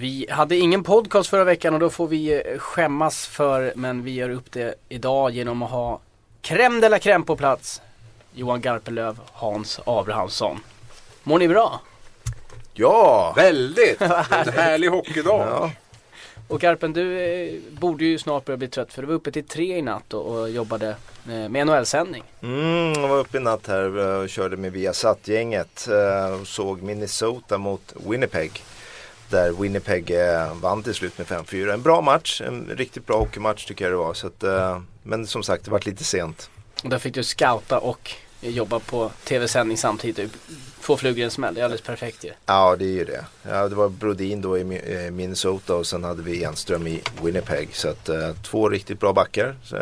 Vi hade ingen podcast förra veckan och då får vi eh, skämmas för, men vi gör upp det idag genom att ha crème de la crème på plats. Johan Garpenlöv, Hans Abrahamsson. Mår ni bra? Ja! Väldigt! En härlig hockeydag. ja. Och Garpen, du eh, borde ju snart börja bli trött för du var uppe till tre i natt och, och jobbade eh, med NHL-sändning. Mm, jag var uppe i natt här och körde med Viasat-gänget och såg Minnesota mot Winnipeg. Där Winnipeg eh, vann till slut med 5-4. En bra match, en riktigt bra hockeymatch tycker jag det var. Så att, eh, men som sagt, det var lite sent. Och där fick du scouta och jobba på tv-sändning samtidigt. Två flugor i en smäll, det är alldeles perfekt ju. Ja, det är ju det. Ja, det var Brodin då i eh, Minnesota och sen hade vi Enström i Winnipeg. Så att, två riktigt bra backar. Så,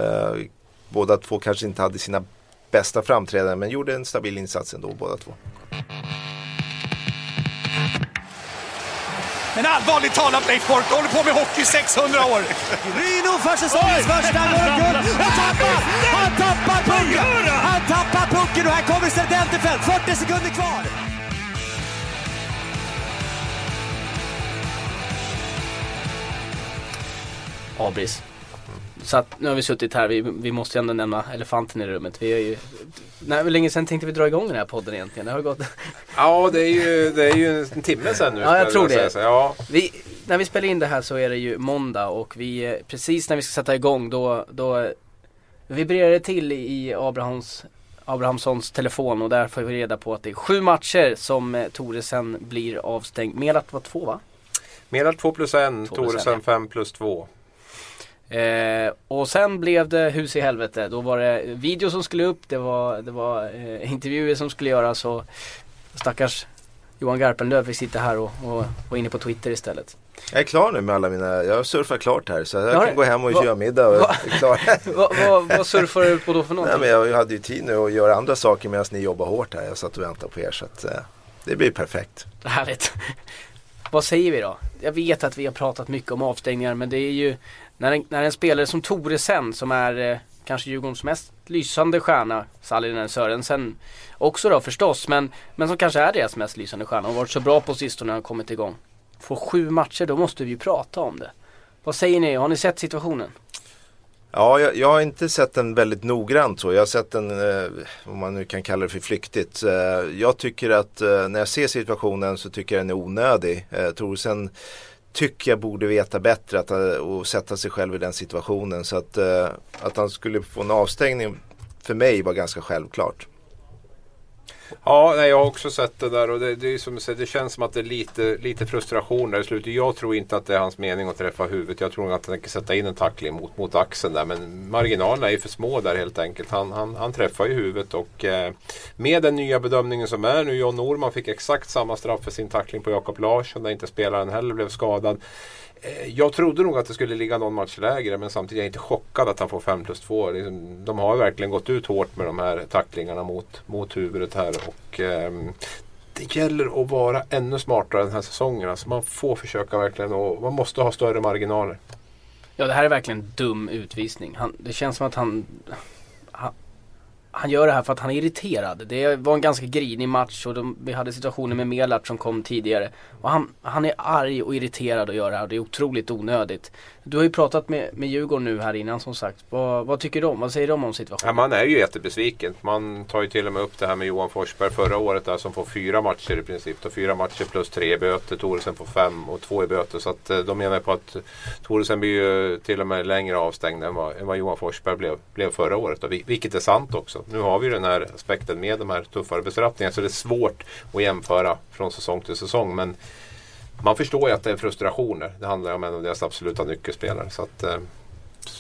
båda två kanske inte hade sina bästa framträdanden men gjorde en stabil insats ändå båda två. Men allvarligt talat Leif Boork, håller på med hockey i 600 år. Ryno för säsongens första guld! Han tappar! Han tappar pucken! Han tappar pucken och här kommer Serdenterfelt. 40 sekunder kvar! Abris. Så att nu har vi suttit här, vi, vi måste ju ändå nämna elefanten i rummet. Vi är ju, nej, hur länge sedan tänkte vi dra igång den här podden egentligen? Det har gått Ja, det är ju, det är ju en timme sedan nu. Ja, jag tror det. Ja, Vi, när vi spelar in det här så är det ju måndag och vi, precis när vi ska sätta igång då, då vibrerar det till i Abrahams, Abrahamssons telefon och där får vi reda på att det är sju matcher som eh, Toresen blir avstängd. Melat var två va? Melart 2 plus 1, Två plus en, Toresen. 5 plus 2. Eh, och sen blev det hus i helvete. Då var det video som skulle upp, det var, det var eh, intervjuer som skulle göras och stackars Johan Garpenlöv fick sitta här och, och vara inne på Twitter istället. Jag är klar nu med alla mina, jag har surfat klart här så jag Ja, kan gå hem och va- göra middag och va- är klar. vad, vad, vad surfar du på då för Nej, någonting? men jag hade ju tid nu att göra andra saker medan ni jobbar hårt här. Jag satt och väntade på er så att eh, det blir perfekt. Härligt. Vad säger vi då? Jag vet att vi har pratat mycket om avstängningar men det är ju när en, när en spelare som Toresen som är eh, kanske Djurgårdens mest lysande stjärna, Sallinen Sörensen också då förstås, men, men som kanske är deras mest lysande stjärna och varit så bra på sistone när han kommit igång. Får sju matcher, då måste vi ju prata om det. Vad säger ni? Har ni sett situationen? Ja, jag, jag har inte sett den väldigt noggrant så. Jag har sett den, eh, om man nu kan kalla det för flyktigt. Eh, jag tycker att eh, när jag ser situationen så tycker jag den är onödig. Eh, Torsen tycker jag borde veta bättre att, eh, och sätta sig själv i den situationen. Så att, eh, att han skulle få en avstängning för mig var ganska självklart. Ja, nej, jag har också sett det där och det, det, är som, säger, det känns som att det är lite, lite frustration där i slutet. Jag tror inte att det är hans mening att träffa huvudet. Jag tror att han tänker sätta in en tackling mot, mot axeln där. Men marginalerna är ju för små där helt enkelt. Han, han, han träffar ju huvudet och eh, med den nya bedömningen som är nu. John Norman fick exakt samma straff för sin tackling på Jakob Larsson där inte spelaren heller blev skadad. Eh, jag trodde nog att det skulle ligga någon match lägre men samtidigt är jag inte chockad att han får 5 plus 2. De har verkligen gått ut hårt med de här tacklingarna mot, mot huvudet här. Och, eh, det gäller att vara ännu smartare den här säsongen. Alltså man får försöka verkligen och man måste ha större marginaler. Ja det här är verkligen dum utvisning. Han, det känns som att han han gör det här för att han är irriterad. Det var en ganska grinig match och de, vi hade situationer med Melart som kom tidigare. Och han, han är arg och irriterad och gör det här och det är otroligt onödigt. Du har ju pratat med, med Djurgården nu här innan som sagt. Vad, vad tycker de? Vad säger de om Ja, situationen? man är ju jättebesviken. Man tar ju till och med upp det här med Johan Forsberg förra året där som får fyra matcher i princip. Då fyra matcher plus tre i böter. Thoresen får fem och två i böter. Så att, eh, de menar på att Thoresen blir ju till och med längre avstängd än vad, än vad Johan Forsberg blev, blev förra året. Och vi, vilket är sant också. Nu har vi ju den här aspekten med de här tuffare bestraffningarna. Så det är svårt att jämföra från säsong till säsong. Men man förstår ju att det är frustrationer. Det handlar om en av deras absoluta nyckelspelare. Så, att, eh,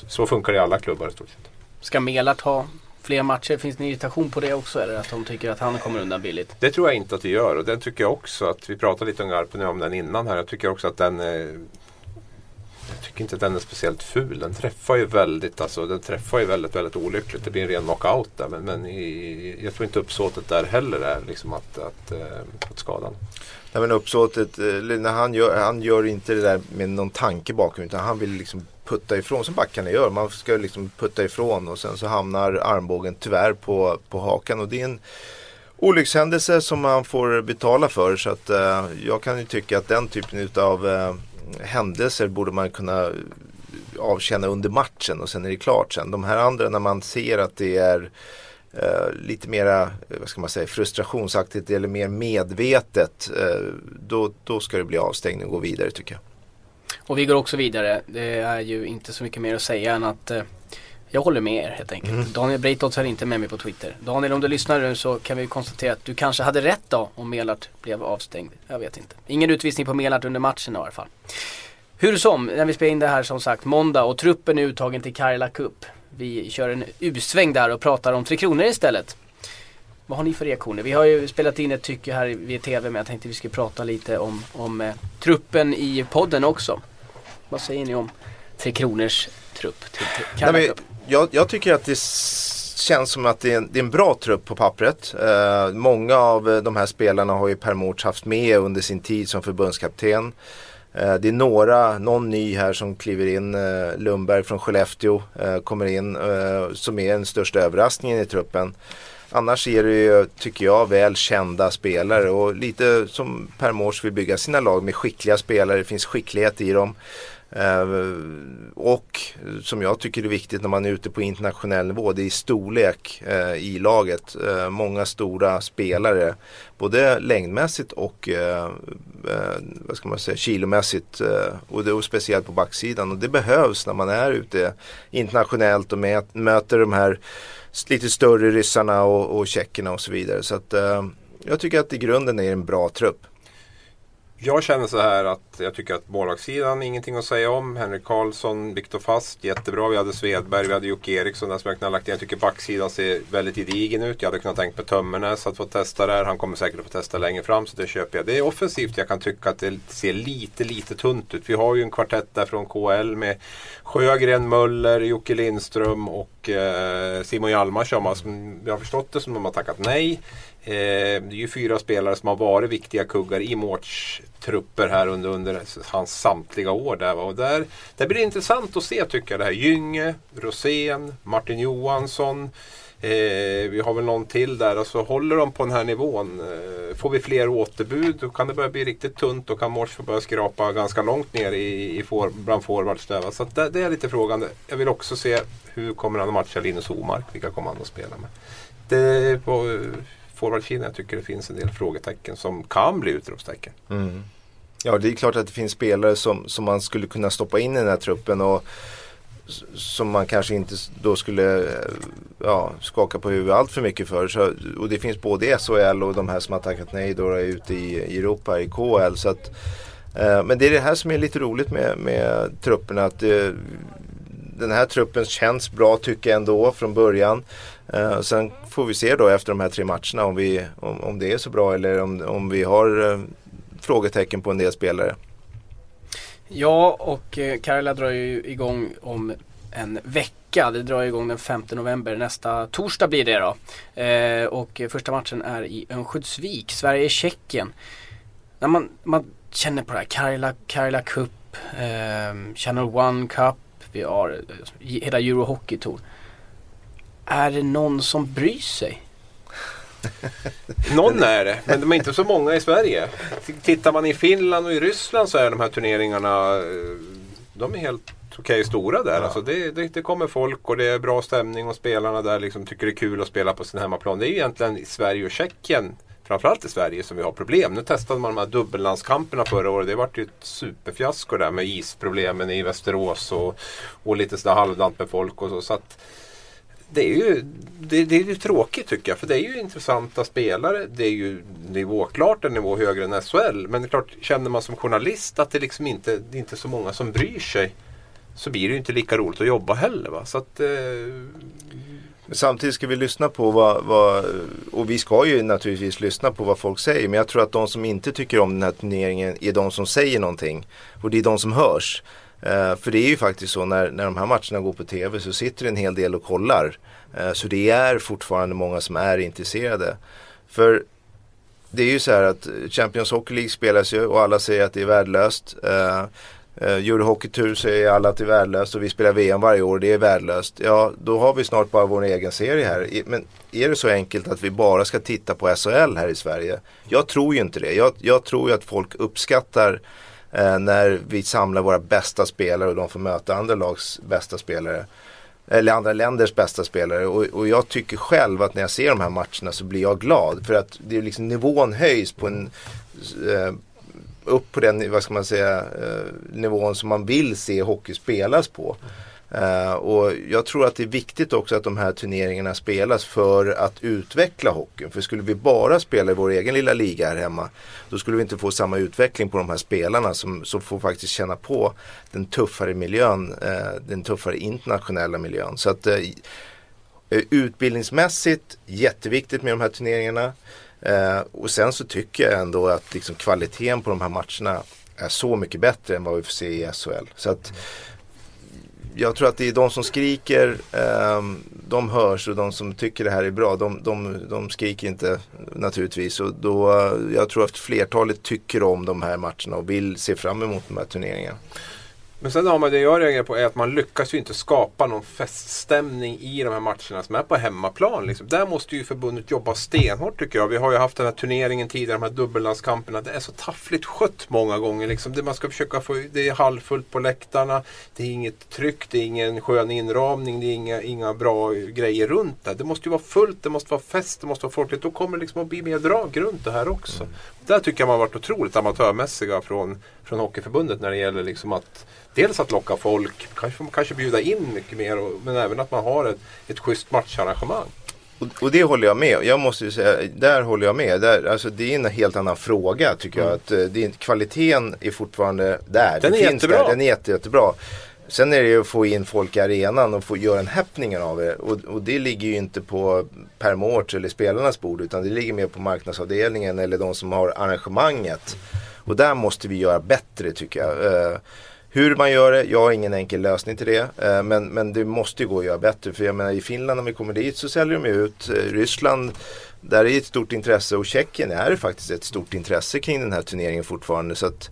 så funkar det i alla klubbar i stort sett. Ska Melart ha fler matcher? Finns det en irritation på det också? Eller att de tycker att han kommer undan billigt? Det tror jag inte att det gör och den tycker jag också att vi pratade lite om Garpen om den innan här. Jag tycker också att den jag tycker inte att den är speciellt ful. Den träffar ju väldigt, alltså, den träffar ju väldigt, väldigt olyckligt. Det blir en ren knockout där. Men, men i, jag tror inte uppsåtet där heller är liksom att, att, att, att skada. Nej, men uppsåtet, eh, när han gör, han gör inte det där med någon tanke bakom utan han vill liksom putta ifrån som backarna gör. Man ska liksom putta ifrån och sen så hamnar armbågen tyvärr på, på hakan och det är en olyckshändelse som man får betala för. Så att eh, jag kan ju tycka att den typen av händelser borde man kunna avkänna under matchen och sen är det klart sen. De här andra när man ser att det är Uh, lite mera, eh, vad ska man säga, frustrationsaktigt eller mer medvetet. Uh, då, då ska det bli avstängning och gå vidare tycker jag. Och vi går också vidare. Det är ju inte så mycket mer att säga än att uh, jag håller med er helt enkelt. Mm. Daniel Breitholtz är inte med mig på Twitter. Daniel om du lyssnar nu så kan vi konstatera att du kanske hade rätt då om Melart blev avstängd. Jag vet inte. Ingen utvisning på Melart under matchen i alla fall. Hur som, när vi spelar in det här som sagt måndag och truppen är uttagen till Karla Cup. Vi kör en U-sväng där och pratar om Tre Kronor istället. Vad har ni för reaktioner? Vi har ju spelat in ett tycke här via TV men jag tänkte vi skulle prata lite om, om eh, truppen i podden också. Vad säger ni om Tre Kronors trupp till, till Nej, jag, jag, tycker att det känns som att det är en, det är en bra trupp på pappret. Eh, många av eh, de här spelarna har ju Per Mårts haft med under sin tid som förbundskapten. Eh, det är några, någon ny här som kliver in. Eh, Lundberg från Skellefteå eh, kommer in eh, som är den största överraskningen i truppen. Annars är det ju, tycker jag, väl kända spelare och lite som Per Mårts vill bygga sina lag med skickliga spelare. Det finns skicklighet i dem. Eh, och som jag tycker är viktigt när man är ute på internationell nivå, det är storlek eh, i laget. Eh, många stora spelare, både längdmässigt och eh, eh, vad ska man säga, kilomässigt. Eh, och det är speciellt på backsidan. Och det behövs när man är ute internationellt och möter de här lite större ryssarna och, och tjeckerna och så vidare. Så att, jag tycker att i grunden är det en bra trupp. Jag känner så här att jag tycker att målvaktssidan ingenting att säga om. Henrik Karlsson, Viktor Fast, jättebra. Vi hade Svedberg, vi hade Jocke Eriksson där som jag lagt in. Jag tycker backsidan ser väldigt gedigen ut. Jag hade kunnat tänkt på Tömmernes att få testa där. Han kommer säkert att få testa längre fram så det köper jag. Det är offensivt jag kan tycka att det ser lite, lite tunt ut. Vi har ju en kvartett där från KL med Sjögren, Möller, Jocke Lindström och eh, Simon Hjalmarsson. Som jag har förstått det som de har tackat nej. Eh, det är ju fyra spelare som har varit viktiga kuggar i Mårts trupper här under, under hans samtliga år. Där, och där, där blir det intressant att se tycker jag. Det här Gynge, Rosén, Martin Johansson. Eh, vi har väl någon till där. Alltså, håller de på den här nivån. Eh, får vi fler återbud då kan det börja bli riktigt tunt. Då kan Mors få börja skrapa ganska långt ner i, i for, bland forwards. Där, Så det, det, är lite frågan. Jag vill också se hur kommer han att matcha Linus Omark. Vilka kommer han att spela med? Det på, forwardkedjan jag tycker det finns en del frågetecken som kan bli utropstecken. Mm. Ja det är klart att det finns spelare som, som man skulle kunna stoppa in i den här truppen och som man kanske inte då skulle ja, skaka på huvudet allt för mycket för. Så, och det finns både SHL och de här som har tackat nej då är ute i, Europa i KHL. Så att, eh, men det är det här som är lite roligt med, med trupperna. Att det, den här truppen känns bra tycker jag ändå från början. Eh, sen får vi se då efter de här tre matcherna om, vi, om, om det är så bra eller om, om vi har eh, frågetecken på en del spelare. Ja, och eh, Karla drar ju igång om en vecka. Det drar igång den 5 november. Nästa torsdag blir det då. Eh, och första matchen är i Örnsköldsvik, Sverige-Tjeckien. När man, man känner på det här, Karla, Karla Cup, eh, Channel One Cup, vi har hela Euro Hockey Tour. Är det någon som bryr sig? Någon är det, men de är inte så många i Sverige. Tittar man i Finland och i Ryssland så är de här turneringarna eh, de är helt okej okay, stora där. Ja. Alltså det, det, det, kommer folk och det är bra stämning och spelarna där liksom tycker det är kul att spela på sin hemmaplan. Det är egentligen i Sverige och Tjeckien framförallt i Sverige som vi har problem. Nu testade man de här dubbellandskamperna förra året. Det vart ju ett superfiasko där med isproblemen i Västerås och, och lite sådär halvdant med folk och så. så att, det är ju det, det, är ju tråkigt tycker jag. För det är ju intressanta spelare. Det är ju nivåklart en nivå högre än SHL. Men det är klart, känner man som journalist att det liksom inte det är inte så många som bryr sig. Så blir det ju inte lika roligt att jobba heller. Va? Så att, eh... Samtidigt ska vi lyssna på vad, vad, och vi ska ju naturligtvis lyssna på vad folk säger. Men jag tror att de som inte tycker om den här turneringen är de som säger någonting. Och det är de som hörs. Eh, för det är ju faktiskt så när, när de här matcherna går på tv så sitter en hel del och kollar. Eh, så det är fortfarande många som är intresserade. För det är ju så här att Champions Hockey League spelas ju och alla säger att det är värdelöst. Eh, Uh, Eurohockeytur säger alla att det är värdelöst och vi spelar VM varje år, det är värdelöst. Ja, då har vi snart bara vår egen serie här. Men är det så enkelt att vi bara ska titta på SHL här i Sverige? Jag tror ju inte det. Jag, jag tror ju att folk uppskattar Eh, när vi samlar våra bästa spelare och de får möta andra lags bästa spelare. Eller andra länders bästa spelare. Och, och jag tycker själv att när jag ser de här matcherna så blir jag glad. För att det är liksom nivån höjs på en eh, upp på den vad ska man säga, eh, nivån som man vill se hockey spelas på. Uh, och jag tror att det är viktigt också att de här turneringarna spelas för att utveckla hockeyn. För skulle vi bara spela i vår egen lilla liga här hemma då skulle vi inte få samma utveckling på de här spelarna som, som får faktiskt känna på den tuffare miljön, uh, den tuffare internationella miljön. Så att uh, utbildningsmässigt jätteviktigt med de här turneringarna. Eh, och sen så tycker jag ändå att liksom kvaliteten på de här matcherna är så mycket bättre än vad vi får se i SHL. Så att jag tror att det är de som skriker, eh, de hörs och de som tycker det här är bra, de, de, de skriker inte naturligtvis. Och då, eh, jag tror att flertalet tycker om de här matcherna och vill se fram emot de här turneringarna. Men sen har man det jag reagerar på är att man lyckas ju inte skapa någon feststämning i de här matcherna som är på hemmaplan. Liksom. Där måste ju förbundet jobba stenhårt tycker jag. Vi har ju haft den här turneringen tidigare, de här dubbellandskamperna. Det är så taffligt skött många gånger. Liksom. Det man ska försöka få, det är halvfullt på läktarna. Det är inget tryck, det är ingen skön inramning, det är inga, inga bra grejer runt det. Det måste ju vara fullt, det måste vara fest, det måste vara folkligt. Då kommer det liksom att bli mer drag runt det här också. Mm. Där tycker jag man varit otroligt amatörmässiga från, från Hockeyförbundet när det gäller liksom att dels att locka folk, kanske, kanske bjuda in mycket mer och, men även att man har ett, ett schysst matcharrangemang. Och, och, det håller jag med Jag måste säga, där håller jag med. Där, alltså, det är en helt annan fråga tycker mm. jag. Att, eh, det är, kvaliteten är fortfarande där. Den det är jättebra. Där, den är jätte, jättebra. Sen är det ju att få in folk i arenan och få göra en happening av det. Och, och, det ligger ju inte på Permort eller spelarnas bord utan det ligger mer på marknadsavdelningen eller de som har arrangemanget. Och där måste vi göra bättre tycker jag. Uh, hur man gör det, jag har ingen enkel lösning till det. Uh, men, men det måste ju gå att göra bättre. För jag menar i Finland när vi kommer dit så säljer de ut. Uh, Ryssland, där är ett stort intresse och Tjeckien är det faktiskt ett stort intresse kring den här turneringen fortfarande. Så att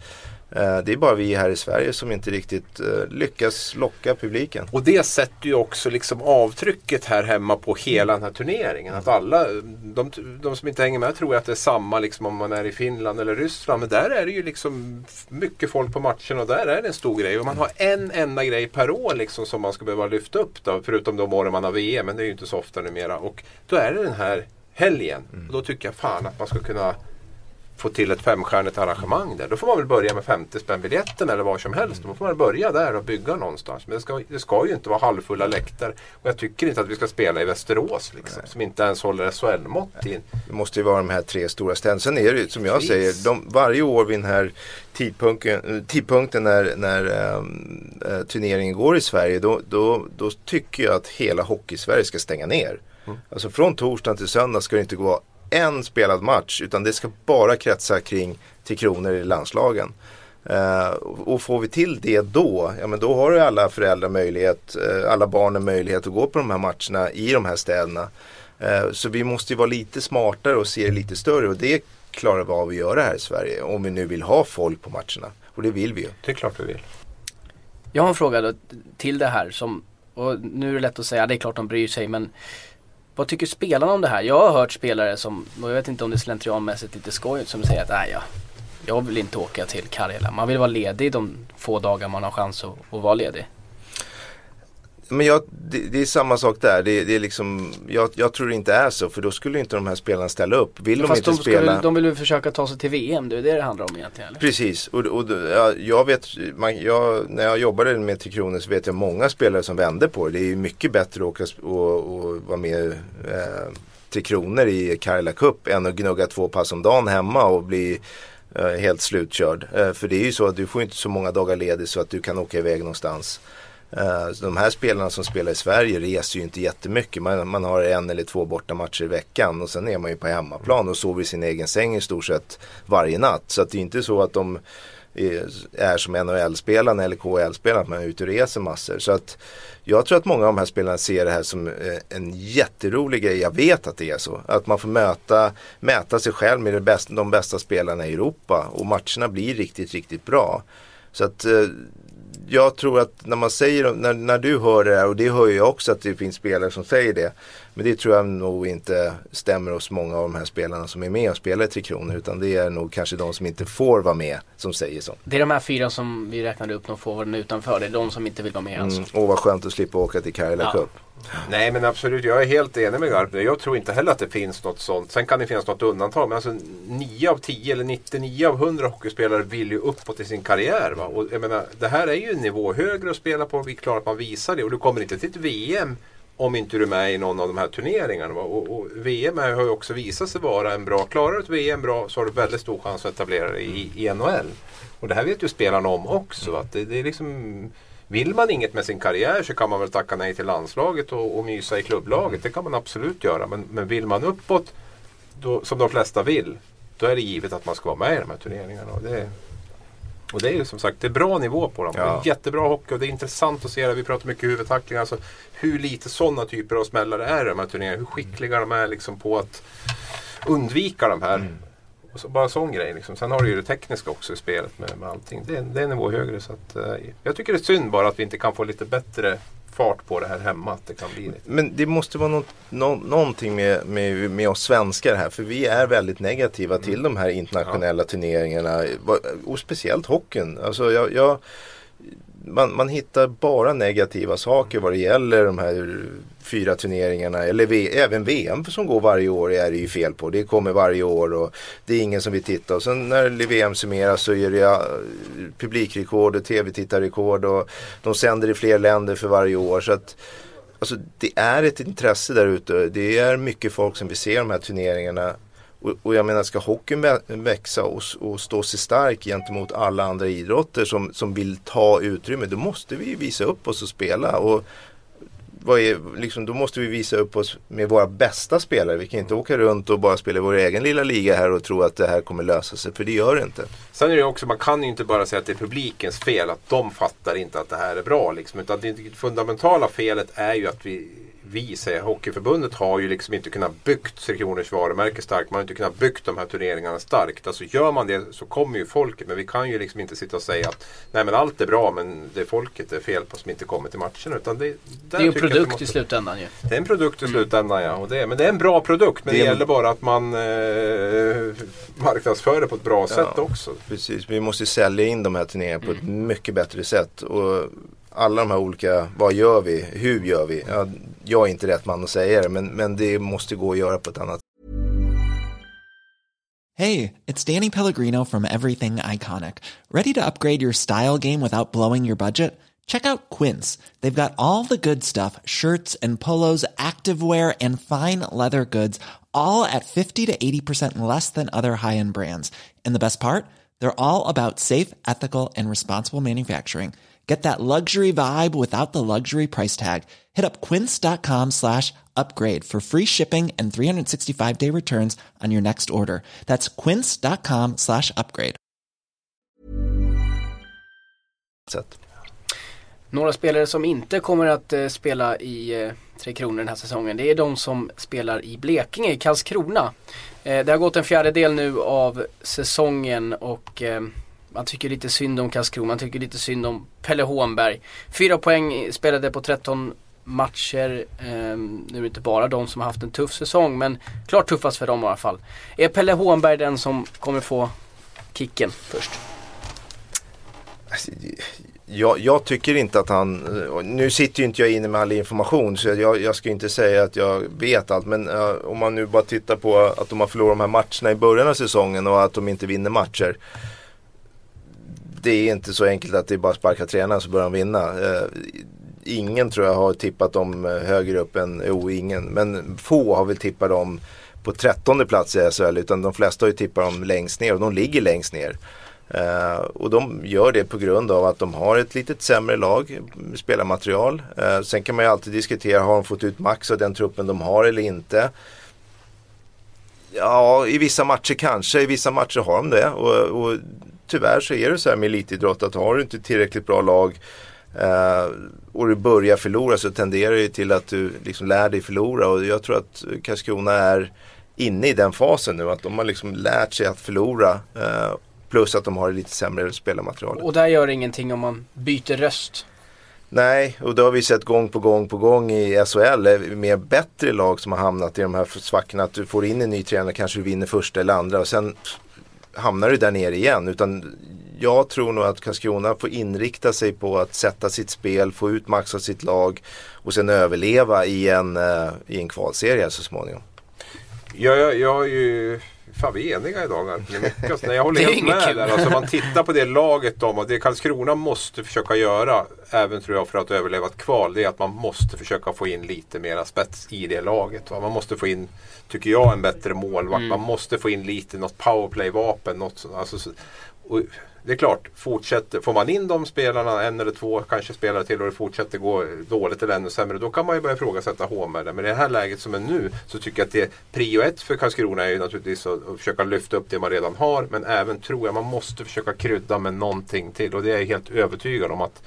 det är bara vi här i Sverige som inte riktigt eh, lyckas locka publiken. Och det sätter ju också liksom avtrycket här hemma på hela den här turneringen. Att alla, de, de som inte hänger med tror att det är samma liksom om man är i Finland eller Ryssland. Men där är det ju liksom mycket folk på matchen och där är det en stor grej. Och man har en enda grej per år liksom som man ska behöva lyfta upp då. Förutom de åren man har VM, men det är ju inte så ofta numera. Och då är det den här helgen. Mm. Och då tycker jag fan att man ska kunna få till ett femstjärnigt arrangemang där. Då får man väl börja med 50 spänn biljetten eller vad som helst. Då får man börja där och bygga någonstans. Men det ska, det ska ju inte vara halvfulla läktare. Och jag tycker inte att vi ska spela i Västerås liksom, som inte ens håller SHL-mått in. Det måste ju vara de här tre stora städerna. Sen är det ju som jag Precis. säger, de, varje år vid den här tidpunkten, tidpunkten när, när um, turneringen går i Sverige då, då, då tycker jag att hela Hockey-Sverige ska stänga ner. Mm. Alltså från torsdag till söndag ska det inte gå en spelad match utan det ska bara kretsa kring Tre Kronor i landslagen. Uh, och får vi till det då, ja men då har ju alla föräldrar möjlighet, uh, alla barnen möjlighet att gå på de här matcherna i de här städerna. Uh, så vi måste ju vara lite smartare och se det lite större och det klarar vi av att göra här i Sverige om vi nu vill ha folk på matcherna. Och det vill vi ju. Det är klart vi vill. Jag har en fråga då till det här som, och nu är det lätt att säga, det är klart de bryr sig men vad tycker spelarna om det här? Jag har hört spelare som, och jag vet inte om det är slentrianmässigt lite skoj, som säger att nej, ja, jag vill inte åka till Karjala. Man vill vara ledig de få dagar man har chans att, att vara ledig. Men jag, det, det, är samma sak där. Det, det är liksom, jag, jag, tror det inte är så för då skulle inte de här spelarna ställa upp. Vill de inte de spela? Väl, de vill väl försöka ta sig till VM, det är det det handlar om egentligen? Eller? Precis, och, och jag, jag vet, man, jag, när jag jobbade med Tre Kronor så vet jag många spelare som vände på det. Det är mycket bättre att åka och, och vara med eh, Tre Kronor i Karla Cup än att gnugga två pass om dagen hemma och bli eh, helt slutkörd. Eh, för det är ju så att du får inte så många dagar ledigt så att du kan åka iväg någonstans. Eh, de här spelarna som spelar i Sverige reser ju inte jättemycket. Man, man har en eller två bortamatcher i veckan och sen är man ju på hemmaplan och sover i sin egen säng i stort sett varje natt. Så att det är inte så att de är, som NHL-spelarna eller KHL-spelarna, att man är ute och reser massor. Så att jag tror att många av de här spelarna ser det här som eh, en jätterolig grej. Jag vet att det är så. Att man får möta, mäta sig själv med bästa, de bästa spelarna i Europa och matcherna blir riktigt, riktigt bra. Så att eh, jag tror att när man säger, när, när du hör det här och det hör jag också att det finns spelare som säger det. Men det tror jag nog inte stämmer hos många av de här spelarna som är med och spelar i Tre Kronor. Utan det är nog kanske de som inte får vara med som säger så. Det är de här fyra som vi räknade upp, de forwarderna utanför. Det är de som inte vill vara med alltså. Mm. Åh vad skönt att slippa åka till Karjala Ja. Cup. Nej men absolut, jag är helt enig med Garp. Jag tror inte heller att det finns något sånt. Sen kan det finnas något undantag. Men alltså 9 av 10 eller 99 av 100 hockeyspelare vill ju uppåt i sin karriär. Va? Och jag menar, det här är ju en nivå högre att spela på. Vi är att man visar det. Och du kommer inte till ett VM om inte du är med i någon av de här turneringarna. Va? Och, och VM har ju också visat sig vara en bra, klarar du ett VM bra så har du väldigt stor chans att etablera dig i, i NHL. Och det här vet ju spelarna om också. Att det, det är liksom, vill man inget med sin karriär så kan man väl tacka nej till landslaget och, och mysa i klubblaget. Det kan man absolut göra. Men, men vill man uppåt, då, som de flesta vill, då är det givet att man ska vara med i de här turneringarna. Och det, och det är ju som sagt det är bra nivå på dem. Det Ja. är jättebra hockey och det är intressant att se det. Vi pratar mycket huvudtacklingar. Alltså, hur lite sådana typer av smällare är i de här turneringarna. Hur skickliga de är liksom på att undvika de här. Och så, bara en sån grej. Liksom. Sen har du ju det tekniska också i spelet med, med allting. Det är, det är en nivå högre. Så att, eh, jag tycker det är synd bara att vi inte kan få lite bättre fart på det här hemma. Att det kan bli lite. Men det måste vara något, nå, någonting med, med, med oss svenskar här. För vi är väldigt negativa till de här internationella turneringarna. Va- Och speciellt hockeyn. Alltså jag, jag, man, man hittar bara negativa saker vad det gäller de här fyra turneringarna. Eller v, även VM som går varje år är det ju fel på. Det kommer varje år och det är ingen som vill titta. Och sen när VM summeras så är det ja, publikrekord och tv-tittarrekord. Och de sänder i fler länder för varje år. Så att Alltså det är ett intresse där ute. Det är mycket folk som vill se de här turneringarna. Och, och jag menar ska hockeyn växa och, och stå sig stark gentemot alla andra idrotter som, som vill ta utrymme. Då måste vi visa upp oss och spela. Och vad är, liksom, då måste vi visa upp oss med våra bästa spelare. Vi kan inte åka runt och bara spela i vår egen lilla liga här och tro att det här kommer lösa sig. För det gör det inte. Sen är det också, man kan ju inte bara säga att det är publikens fel, att de fattar inte att det här är bra. Liksom, utan det fundamentala felet är ju att vi, vi säger Hockeyförbundet har ju liksom inte kunnat byggt Tre Kronors varumärke starkt. Man har inte kunnat byggt de här turneringarna starkt. Alltså gör man det så kommer ju folket. Men vi kan ju liksom inte sitta och säga att nej men allt är bra men det är folket det är fel på som inte kommer till matcherna. Utan det, Det är ju en produkt måste- i slutändan ju. det är en produkt i slutändan ja. Och det är, men det är en bra produkt. Men det, Det gäller bara att man eh, marknadsför det på ett bra sätt också. Precis, vi måste sälja in de här turneringarna på ett mycket bättre sätt. Och alla de här olika, vad gör vi, hur gör vi? Ja, jag är inte rätt man att säga det, men, men det måste gå att göra på ett annat Hey, it's Danny Pellegrino from Everything Iconic. Ready to upgrade your style game without blowing your budget? Check out Quince. They've got all the good stuff shirts and polos, activewear, and fine leather goods, all at 50 to 80% less than other high end brands. And the best part? They're all about safe, ethical, and responsible manufacturing. Get that luxury vibe without the luxury price tag. Hit up quince.com slash upgrade for free shipping and 365 day returns on your next order. That's quince.com slash upgrade. Några spelare som inte kommer att eh, spela i eh, Tre Kronor den här säsongen det är de som spelar i Blekinge, i Karlskrona. Eh, det har gått en fjärdedel nu av säsongen och eh, man tycker lite synd om Karlskrona, man tycker lite synd om Pelle Hånberg. Fyra poäng spelade på 13 matcher. Eh, nu är det inte bara de som har haft en tuff säsong men klart tuffast för dem i alla fall. Är Pelle Hånberg den som kommer få kicken först? Alltså, Jag, jag tycker inte att han, nu sitter ju inte jag inne med all information så jag, jag ska inte säga att jag vet allt. Men uh, om man nu bara tittar på att de har förlorat de här matcherna i början av säsongen och att de inte vinner matcher. Det är inte så enkelt att det är bara att sparka tränaren så börjar de vinna. Eh, ingen tror jag har tippat dem eh, högre upp än, jo ingen, men få har väl tippat dem på trettonde plats i SHL utan de flesta har ju tippat dem längst ner och de ligger längst ner. Eh, och de gör det på grund av att de har ett litet sämre lag, spelarmaterial. Uh, sen kan man ju alltid diskutera, har de fått ut max av den truppen de har eller inte? Ja, i vissa matcher kanske, i vissa matcher har de det. Och, och tyvärr så är det så här med elitidrott att har du inte tillräckligt bra lag eh, och du börjar förlora så tenderar det till att du liksom lär dig förlora. Och jag tror att Karlskrona är inne i den fasen nu, att de har liksom lärt sig att förlora. Eh, Plus att de har lite sämre spelarmaterial. Och där gör det ingenting om man byter röst. Nej, och det har vi sett gång på gång på gång i SHL eh, med bättre lag som har hamnat i de här svackorna. Att du får in en ny tränare, kanske du vinner första eller andra och sen hamnar du där nere igen. Utan jag tror nog att Karlskrona får inrikta sig på att sätta sitt spel, få ut max av sitt lag och sen överleva i en, eh, i en kvalserie så småningom. Ja, jag, jag är ju Fan vi är eniga idag. Alltså, jag håller helt med där. Alltså, man tittar på det laget de och det Karlskrona måste försöka göra. Även tror jag för att överleva ett kval. Det är att man måste försöka få in lite mera spets i det laget. Va? Man måste få in, tycker jag, en bättre målvakt. Mm. Man måste få in lite något powerplay-vapen. Något, alltså, och, det är klart, fortsätter, får man in de spelarna, en eller två kanske spelare till och det fortsätter gå dåligt eller ännu sämre. Då kan man ju börja ifrågasätta Håmer. Men i det här läget som är nu så tycker jag att det prio ett för Karlskrona är ju naturligtvis att, att försöka lyfta upp det man redan har. Men även tror jag man måste försöka krydda med någonting till. Och det är jag helt övertygad om att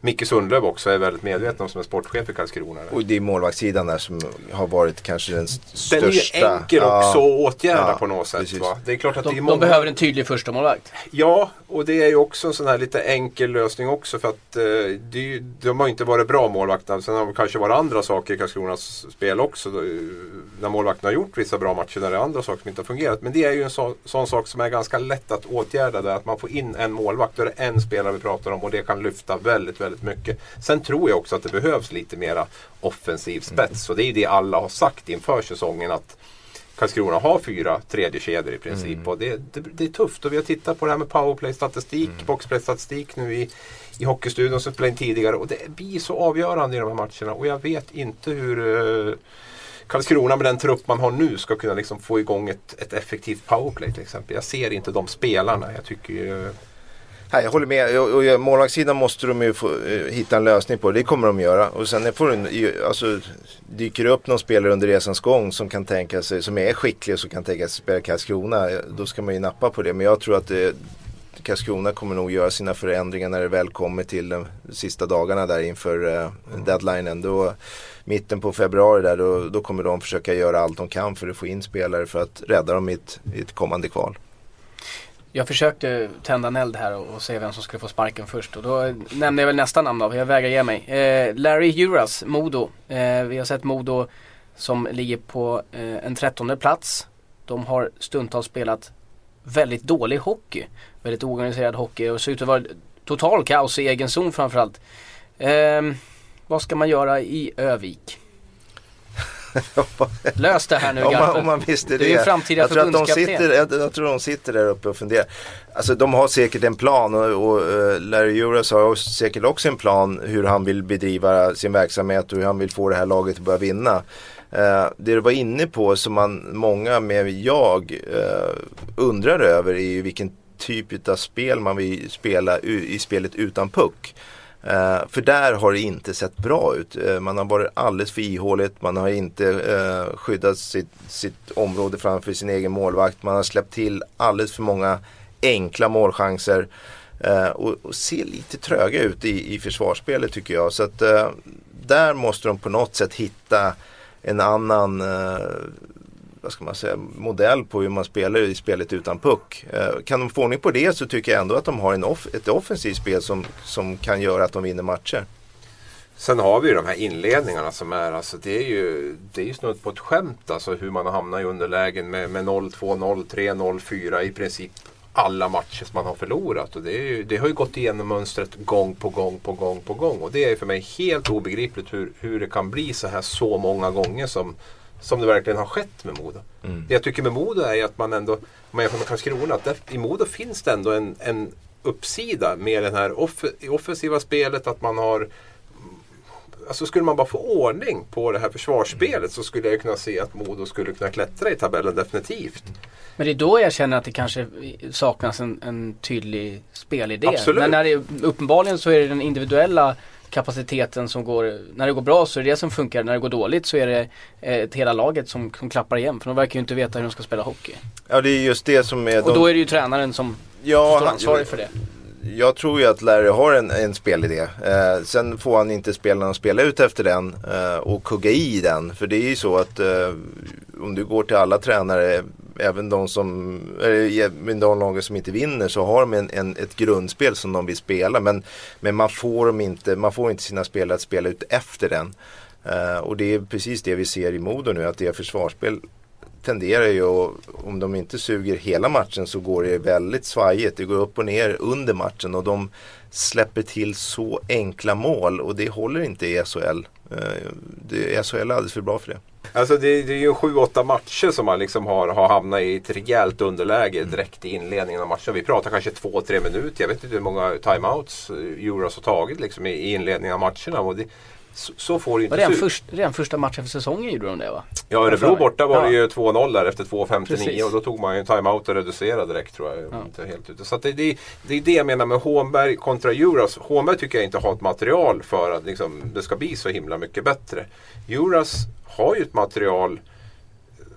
Micke Sundlöv också är väldigt medveten om som är sportchef i Karlskrona. Och det är målvaktssidan där som har varit kanske den, största. Den är ju enkel också att åtgärda ja, på något sätt. Det är klart att de, det är många... de behöver en tydlig första målvakt. Ja, och det är ju också en sån här lite enkel lösning också för att eh, det, de har inte varit bra målvakterna. Sen har det kanske varit andra saker i Karlskronas spel också. Då, när målvakterna har gjort vissa bra matcher när det är andra saker som inte har fungerat. Men det är ju en så, sån sak som är ganska lätt att åtgärda. Där, att man får in en målvakt. Då är det en spelare vi pratar om och det kan lyfta väldigt, väldigt mycket. Sen tror jag också att det behövs lite mera offensiv spets. Och det är ju det alla har sagt inför säsongen. att Karlskrona har fyra tredje kedjor i princip. Mm. Och det, det, det, är tufft. Och vi har tittat på det här med powerplay-statistik, mm. boxplay-statistik nu i, i Hockeystudion som spelade in tidigare. Och det blir så avgörande i de här matcherna. Och jag vet inte hur uh, Karlskrona med den trupp man har nu ska kunna liksom få igång ett, ett effektivt powerplay till exempel. Jag ser inte de spelarna. Jag tycker uh, Nej, jag håller med. Och, och, målvaktssidan måste de ju få, uh, hitta en lösning på. Det kommer de göra. Och sen får en, alltså, dyker det upp någon spelare under resans gång som kan tänka sig, som är skicklig och som kan tänka sig spela Karlskrona. Då ska man ju nappa på det. Men jag tror att det, Karlskrona kommer nog göra sina förändringar när det väl kommer till de sista dagarna där inför uh, deadlinen. Då, mitten på februari där, då, då kommer de försöka göra allt de kan för att få in spelare för att rädda dem i ett, i ett kommande kval. Jag försökte tända en eld här och, och se vem som skulle få sparken först och då nämnde jag väl nästa namn då, jag vägrar ge mig. Eh, Larry Juras, Modo. Eh, vi har sett Modo som ligger på eh, en trettonde plats. De har stundtals spelat väldigt dålig hockey. Väldigt oorganiserad hockey och ser ut att vara total kaos i egen zon framförallt. Eh, vad ska man göra i Övik? Lös det här nu om man, om man visste det. Du är framtida jag tror, att de sitter, jag, jag, tror de sitter där uppe och funderar. Alltså de har säkert en plan och, och uh, Larry Juras har säkert också en plan hur han vill bedriva sin verksamhet och hur han vill få det här laget att börja vinna. Uh, det du var inne på som man, många med jag uh, undrar över är ju vilken typ av spel man vill spela i spelet utan puck. Eh, för där har det inte sett bra ut. Eh, man har varit alldeles för ihåligt. Man har inte eh, skyddat sitt, sitt, område framför sin egen målvakt. Man har släppt till alldeles för många enkla målchanser. Eh, och, och, ser lite tröga ut i, i försvarsspelet tycker jag. Så att eh, där måste de på något sätt hitta en annan eh, vad ska man säga, modell på hur man spelar i spelet utan puck. Eh, kan de få ordning på det så tycker jag ändå att de har en off ett offensivt spel som, som kan göra att de vinner matcher. Sen har vi ju de här inledningarna som är, alltså det är ju, det är ju snudd på ett skämt alltså hur man har hamnat i underlägen med, med 0-2, 0-3, 0-4 i princip alla matcher som man har förlorat. Och det, ju, det, har ju gått igenom mönstret gång på gång på gång på gång. Och det är för mig helt obegripligt hur, hur det kan bli så här så många gånger som, som det verkligen har skett med Modo. Mm. Det jag tycker med Modo är att man ändå, om man jämför med Karlskrona, att där, i Modo finns det ändå en, en uppsida med det här off offensiva spelet, att man har Alltså skulle man bara få ordning på det här försvarsspelet så skulle jag kunna se att Modo skulle kunna klättra i tabellen definitivt. Men det är då jag känner att det kanske saknas en, en tydlig spelidé. Absolut. Men när det, uppenbarligen så är det den individuella kapaciteten som går, när det går bra så är det det som funkar, när det går dåligt så är det ett hela laget som, som klappar igen för de verkar ju inte veta hur de ska spela hockey. Ja det är just det som är Och de... då är det ju tränaren som ja, står ansvarig för det. Jag tror ju att Larry har en, en spelidé. Eh, sen får han inte spelarna spela ut efter den eh, och kugga i den. För det är ju så att eh, om du går till alla tränare även de som, äh, de lagen som inte vinner så har de en, en, ett grundspel som de vill spela. Men, men man, får dem inte, man får inte sina spelare att spela ut efter den. Uh, och det är precis det vi ser i Modo nu, att det försvarsspel tenderar ju att, om de inte suger hela matchen så går det väldigt svajigt. Det går upp och ner under matchen och de släpper till så enkla mål och det håller inte i SHL. Eh, det, SHL är alldeles för bra för det. Alltså det, det är ju sju, åtta matcher som man liksom har, har hamnat i ett rejält underläge mm. direkt i inledningen av matchen. Vi pratar kanske två, tre minuter. Jag vet inte hur många timeouts Euros har tagit liksom, i, i inledningen av matcherna. Och det, så, så får det inte redan, först, redan första matchen för säsongen gjorde de det va? Ja, Örebro borta var det ju 2-0 där efter 2.59 och då tog man ju en timeout och reducerade direkt tror jag. Ja. Inte helt ute. Så det, det, det, är det jag menar med Hånberg kontra Juras. Hånberg tycker jag inte har ett material för att liksom, det ska bli så himla mycket bättre. Juras har ju ett material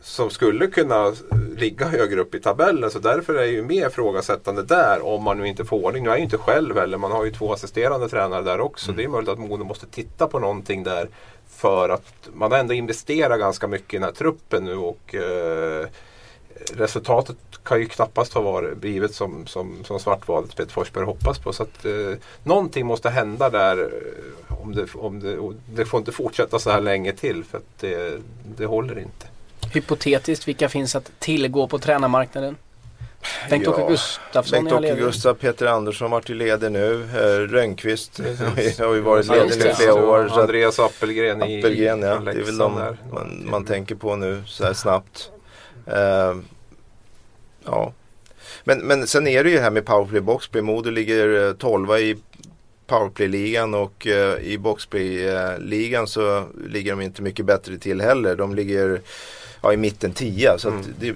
som skulle kunna ligga högre upp i tabellen. Så därför är det ju mer frågasättande där om man nu inte får ordning. Nu är jag ju inte själv heller, man har ju två assisterande tränare där också. Mm. Det är möjligt att Modo måste titta på någonting där. För att man har ändå investerat ganska mycket i den här truppen nu och eh, resultatet kan ju knappast ha varit blivit som, som, som Svartvadet Peter Forsberg hoppas på. Så att eh, någonting måste hända där. Eh, om det, om det, det får inte fortsätta så här länge till för att det, det håller inte. Hypotetiskt, vilka finns att tillgå på tränarmarknaden? Bengt-Åke ja, Gustafsson Bengt-Åke Gustaf, Peter Andersson har varit leder nu. Eh, Rönnqvist har ju varit ledig i flera år. Så Andreas Appelgren i Appelgren, ja. Det är väl de man, man tänker på nu så här snabbt. Uh, ja. Men, men sen är det ju här med powerplay boxplay. Modo ligger 12 i powerplay-ligan och uh, i boxplay-ligan så ligger de inte mycket bättre till heller. De ligger ja, i mitten 10. Så mm. det,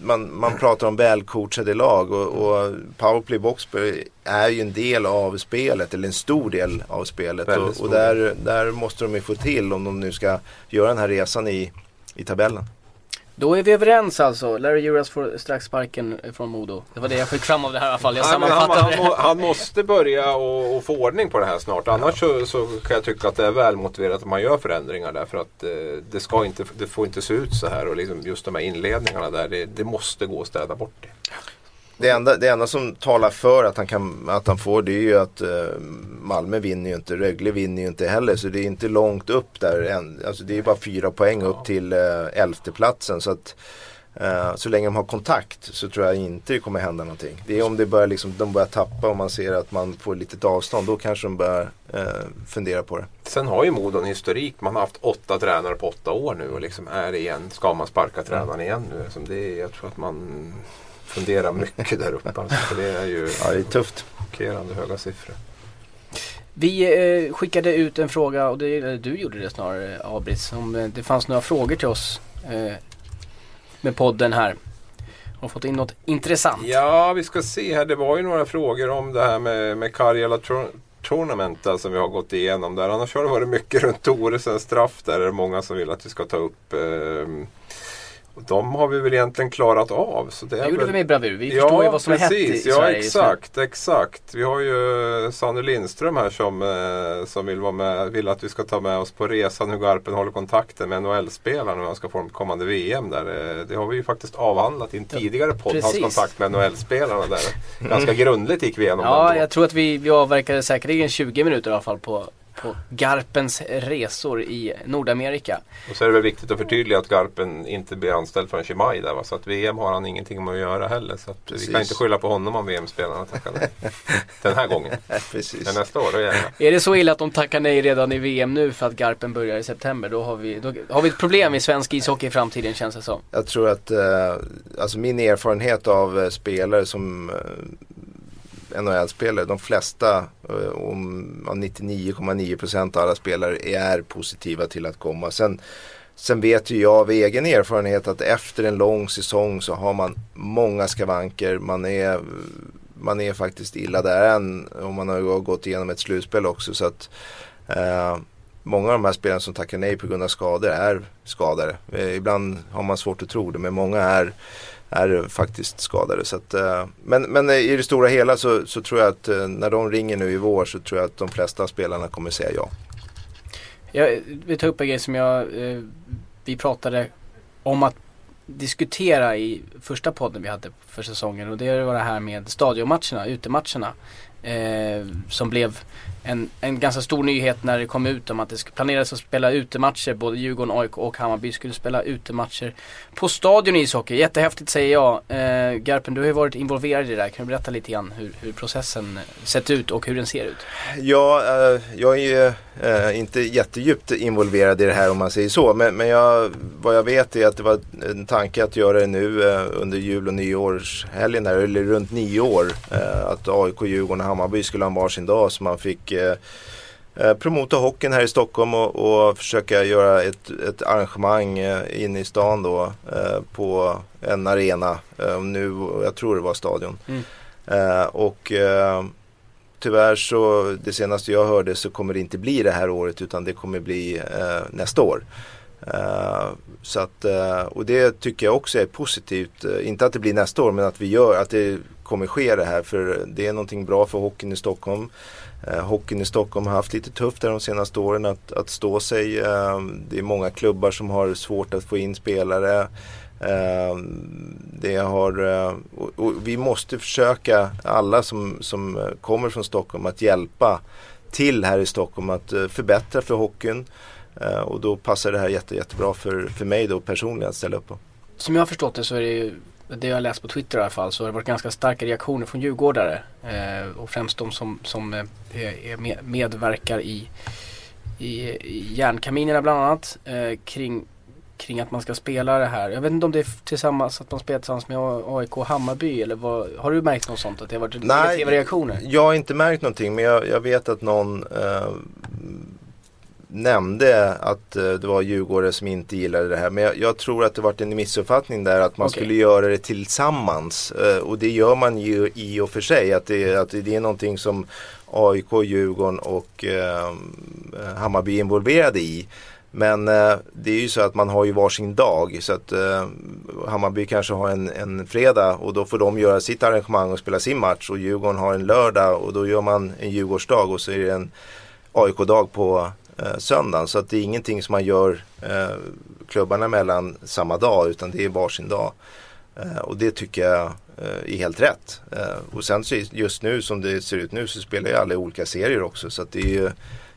man, man pratar om välcoachade lag och, och powerplay boxplay är ju en del av spelet, eller en stor del av spelet. och, och där, där måste de ju få till om de nu ska göra den här resan i, i tabellen. Då är vi överens alltså. Larry Juras får strax sparken från Modo. Det var det jag fick fram av det här i alla fall. Jag Nej, han, han, han, måste börja och, och, få ordning på det här snart. Annars så, så, kan jag tycka att det är välmotiverat att man gör förändringar där. För att eh, det, ska inte, det får inte se ut så här. Och liksom just de här inledningarna där. Det, det måste gå att städa bort det. Det enda, det enda som talar för att han, kan, att han får det är ju att uh, Malmö vinner ju inte, Rögle vinner ju inte heller. Så det är inte långt upp där än. Alltså det är bara fyra poäng upp till uh, elfteplatsen. Så att uh, så länge de har kontakt så tror jag inte det kommer hända någonting. Det är om det börjar liksom, de börjar tappa och man ser att man får litet avstånd. Då kanske de börjar uh, fundera på det. Sen har ju Modo en historik. Man har haft åtta tränare på åtta år nu och liksom är det igen. Ska man sparka tränaren igen nu? Som det jag tror att man fundera mycket där uppe. Alltså, för det är ju ja, det är tufft. chockerande höga siffror. Vi eh, skickade ut en fråga, och det, du gjorde det snarare Abris, om eh, det fanns några frågor till oss eh, med podden här. Har fått in något intressant. Ja, vi ska se här. Det var ju några frågor om det här med, med Karjala Tournament som alltså, vi har gått igenom där. Annars har det varit mycket runt Toresens straff där. Det är många som vill att vi ska ta upp. Eh, de har vi väl egentligen klarat av. Så det, det gjorde väl... vi med bravur. Vi ja, förstår ju vad som precis. är hett i ja, Sverige. Exakt, exakt. Vi har ju Sanne Lindström här som, eh, som vill, vara med, vill att vi ska ta med oss på resan hur Garpen håller kontakten med NHL-spelarna och han ska få kommande VM där. Eh, det har vi ju faktiskt avhandlat i en tidigare podd, precis. hans kontakt med NHL-spelarna där. Ganska grundligt gick vi igenom Ja, jag tror att vi, vi avverkade säkerligen 20 minuter i alla fall på på Garpens resor i Nordamerika. Och så är det väl viktigt att förtydliga att Garpen inte blir anställd förrän i maj där va? Så att VM har han ingenting med att göra heller. Så att vi kan inte skylla på honom om VM-spelarna tackar nej. Den här gången. Precis. Men nästa år, då jävlar. Är det så illa att de tackar nej redan i VM nu för att Garpen börjar i september? Då har vi, då har vi ett problem i svensk ishockey i framtiden känns det som. Jag tror att, eh, alltså min erfarenhet av eh, spelare som eh, NHL-spelare, de flesta, eh, om 99,9% av alla spelare är positiva till att komma. Sen, sen vet ju jag av egen erfarenhet att efter en lång säsong så har man många skavanker. Man är, man är faktiskt illa där än om man har gått igenom ett slutspel också. Så att, eh, Många av de här spelarna som tackar nej på grund av skador är skadade. Eh, ibland har man svårt att tro det men många är är faktiskt skadade. Så att, eh, men, men i det stora hela så, så, tror jag att eh, när de ringer nu i vår så tror jag att de flesta spelarna kommer säga ja. Jag vill ta upp en grej som jag, eh, vi pratade om att diskutera i första podden vi hade för säsongen och det var det här med stadionmatcherna, utematcherna. Eh, som blev en, en ganska stor nyhet när det kom ut om att det planerades att spela utematcher. Både Djurgården, AIK och Hammarby skulle spela utematcher på Stadion i ishockey. Jättehäftigt säger jag. Eh, Garpen, du har ju varit involverad i det där. Kan du berätta lite grann hur, hur processen sett ut och hur den ser ut? Ja, eh, jag är ju eh, inte jättedjupt involverad i det här om man säger så. Men, men jag, vad jag vet är att det var en tanke att göra det nu eh, under jul och nyårshelgen, där, eller runt nio år. Eh, att AIK, Djurgården och Hammarby skulle ha en varsin dag så man fick eh, eh, promota hockeyn här i Stockholm och, och försöka göra ett, ett arrangemang eh, inne i stan då eh, på en arena. Nu, jag tror det var Stadion. Mm. Och tyvärr så det senaste jag hörde så kommer det inte bli det här året utan det kommer bli eh, nästa år. Eh, så att, eh, och det tycker jag också är positivt. Eh, inte att det blir nästa år men att vi gör, att det kommer ske det här för det är någonting bra för hockeyn i Stockholm. Eh, hockeyn i Stockholm har haft lite tufft där de senaste åren att, att stå sig. Eh, det är många klubbar som har svårt att få in spelare. Ehm, det har, eh, och, vi måste försöka, alla som, som eh, kommer från Stockholm, att hjälpa till här i Stockholm att eh, förbättra för hockeyn. Ehm, och då passar det här jätte, jättebra för, för mig då personligen att ställa upp på. Som jag har förstått det så är det ju, det jag har läst på Twitter i alla fall, så har det varit ganska starka reaktioner från djurgårdare. Eh, och främst de som, som eh, är med, medverkar i, i, i järnkaminerna bland annat. Eh, kring, kring att man ska spela det här. Jag vet inte om det är tillsammans, att man spelar tillsammans med AIK och Hammarby eller vad, har du märkt något sånt? Att det har varit Nej, negativa reaktioner? Jag har inte märkt någonting men jag, jag vet att någon eh, nämnde att eh, det var djurgårdare som inte gillade det här. Men jag, jag tror att det varit en missuppfattning där att man Okej. skulle göra det tillsammans. Eh, och det gör man ju i och för sig. Att det, att det är någonting som AIK, Djurgården och eh, Hammarby är involverade i. Men eh, det är ju så att man har ju varsin dag. Så att eh, Hammarby kanske har en, en fredag och då får de göra sitt arrangemang och spela sin match. Och Djurgården har en lördag och då gör man en Djurgårdsdag och så är det en AIK-dag på eh, söndagen. Så att det är ingenting som man gör eh, klubbarna mellan samma dag utan det är varsin dag. Eh, och det tycker jag eh, är helt rätt. Eh, och sen så just nu som det ser ut nu så spelar ju alla i olika serier också. Så att det är ju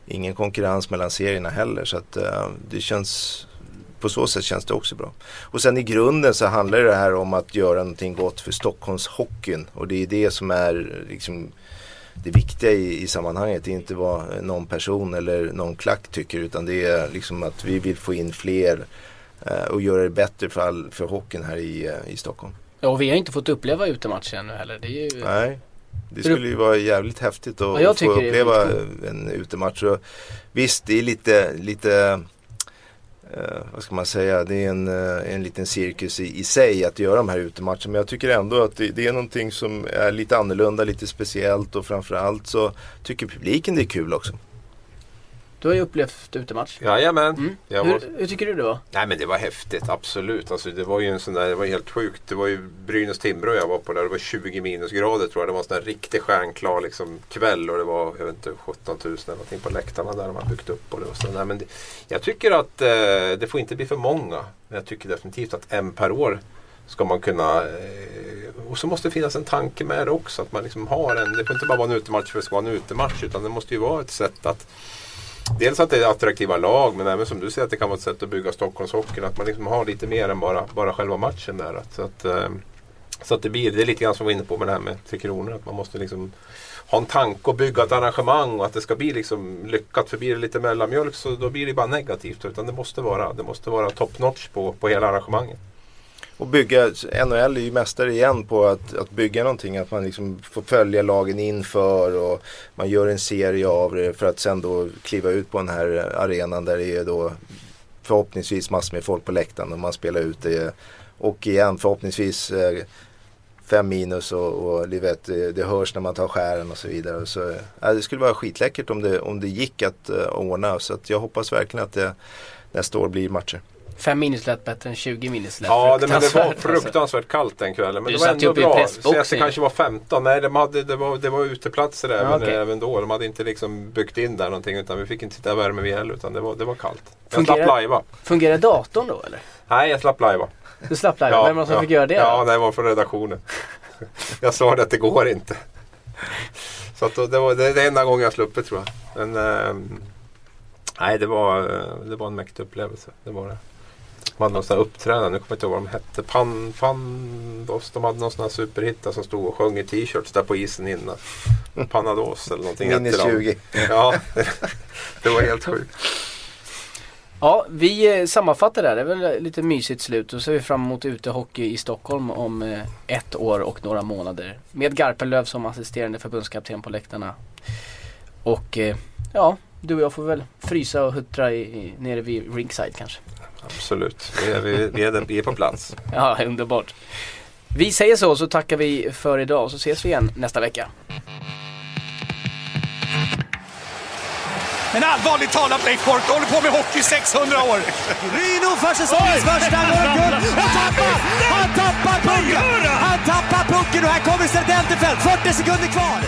ingen konkurrens mellan serierna heller. Så att eh, det känns på så sätt känns det också bra. Och sen i grunden så handlar det här om att göra någonting gott för Stockholmshockeyn. Och det är det som är liksom det viktiga i, i sammanhanget. Det är inte vad någon person eller någon klack tycker utan det är liksom att vi vill få in fler eh, och göra det bättre för, all, för hockeyn här i, eh, i Stockholm. Ja, och vi har inte fått uppleva utematcher ännu heller. Det är ju... Nej, det skulle ju vara jävligt häftigt att, Ja, få uppleva en utematch. Och visst, det är lite, lite eh, vad ska man säga, det är en, eh, en liten cirkus i, i sig att göra de här utematcherna. Men jag tycker ändå att det, det är någonting som är lite annorlunda, lite speciellt och framförallt så tycker publiken det är kul också. Du har ju upplevt utematch. Jajamän. Mm. Jag var... Hur, hur tycker du det var? Nej men det var häftigt, absolut. Alltså, det var ju en sån där, det var helt sjukt. Det var ju Brynäs-Timrå jag var på där. Det var 20 minusgrader tror jag. Det var en sån där riktigt stjärnklar liksom, kväll och det var jag vet inte, 17 000 eller någonting på läktarna där de har byggt upp. Och det var där. Men det, jag tycker att eh, det får inte bli för många. Men jag tycker definitivt att en per år ska man kunna eh, och så måste det finnas en tanke med det också. Att man liksom har en, det får inte bara vara en utematch för att det ska vara en utematch. Utan det måste ju vara ett sätt att Dels att det är attraktiva lag men även som du säger att det kan vara ett sätt att bygga Stockholmshockeyn. Att man liksom har lite mer än bara, bara själva matchen där. Att, så, att, eh, så att det blir, det är lite grann som vi var inne på med det här med Tre Kronor. Att man måste liksom ha en tanke och bygga ett arrangemang och att det ska bli liksom lyckat. För blir det lite mellanmjölk så då blir det bara negativt. Utan det måste vara, det måste vara top notch på, på hela arrangemanget. Och bygga, NHL är ju mästare igen på att, att bygga någonting. Att man liksom får följa lagen inför och man gör en serie av det för att sen då kliva ut på den här arenan där det är då förhoppningsvis massor med folk på läktaren och man spelar ut det. Och igen förhoppningsvis eh, fem minus och, och vet, det, hörs när man tar skären och så vidare. Så, ja, det skulle vara skitläckert om det, om det gick att uh, ordna. Så att jag hoppas verkligen att det nästa år blir matcher. Fem minuslätt bättre än 20 minuslätt. Ja, det, men det var Fruktansvärt, alltså. fruktansvärt kallt den kvällen. Men Du det var ändå bra. det kanske var 15. Nej, de hade, det, var, det var uteplatser även, Ja, okej. även då. De hade inte liksom byggt in där någonting. Utan vi fick inte sitta i värme vid heller. Utan det var, det var kallt. Jag Fungerar- slapp lajva. Fungerar datorn då eller? Nej, jag slapp lajva. Du slapp live. Vem var det som fick göra det Ja, då? det var från redaktionen. jag sa det att det går inte. Så att då, det var det, det enda gången jag sluppit tror jag. Men ehm, nej, det var, det var en mäktig upplevelse. Det var det. De hade någon sån här uppträdande, nu kommer jag inte ihåg vad de hette. Pan, Pandos, de hade någon sån här superhitta som stod och sjöng i t-shirts där på isen innan. Panados eller någonting Minus hette de. 20. Ja, det var helt sjukt. Ja, vi eh, sammanfattar det här. Det är väl lite mysigt slut. Och så ser vi fram emot utehockey i Stockholm om eh, ett år och några månader. Med Garpenlöv som assisterande förbundskapten på läktarna. Och eh, ja, du och jag får väl frysa och huttra i, i, nere vid ringside kanske. Absolut, vi är, vi, vi, är, vi är på plats. Ja, underbart. Vi säger så, så tackar vi för idag och så ses vi igen nästa vecka. Men allvarligt talat Leif Boork, håller på med hockey i 600 år. Ryno för säsongens första guld! Han tappar! Han tappar pucken! Han tappar pucken och här kommer Serdenterfelt! 40 sekunder kvar!